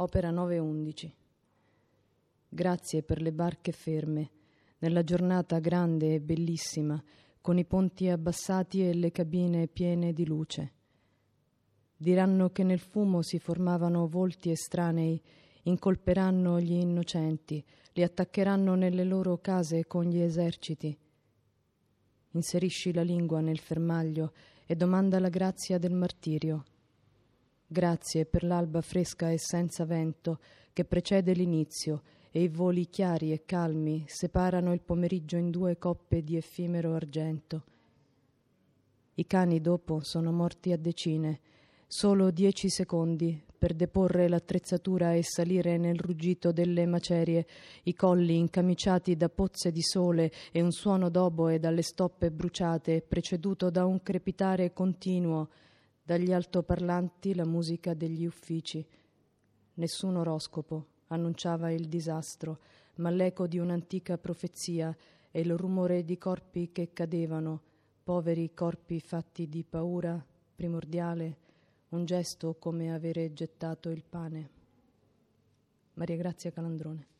Opera 9.11. Grazie per le barche ferme, nella giornata grande e bellissima, con i ponti abbassati e le cabine piene di luce. Diranno che nel fumo si formavano volti estranei, incolperanno gli innocenti, li attaccheranno nelle loro case con gli eserciti. Inserisci la lingua nel fermaglio e domanda la grazia del martirio. Grazie per l'alba fresca e senza vento che precede l'inizio e i voli chiari e calmi separano il pomeriggio in due coppe di effimero argento. I cani dopo sono morti a decine, solo dieci secondi per deporre l'attrezzatura e salire nel ruggito delle macerie, i colli incamiciati da pozze di sole e un suono d'oboe dalle stoppe bruciate, preceduto da un crepitare continuo dagli altoparlanti la musica degli uffici. Nessun oroscopo annunciava il disastro, ma l'eco di un'antica profezia e il rumore di corpi che cadevano, poveri corpi fatti di paura primordiale, un gesto come avere gettato il pane. Maria Grazia Calandrone.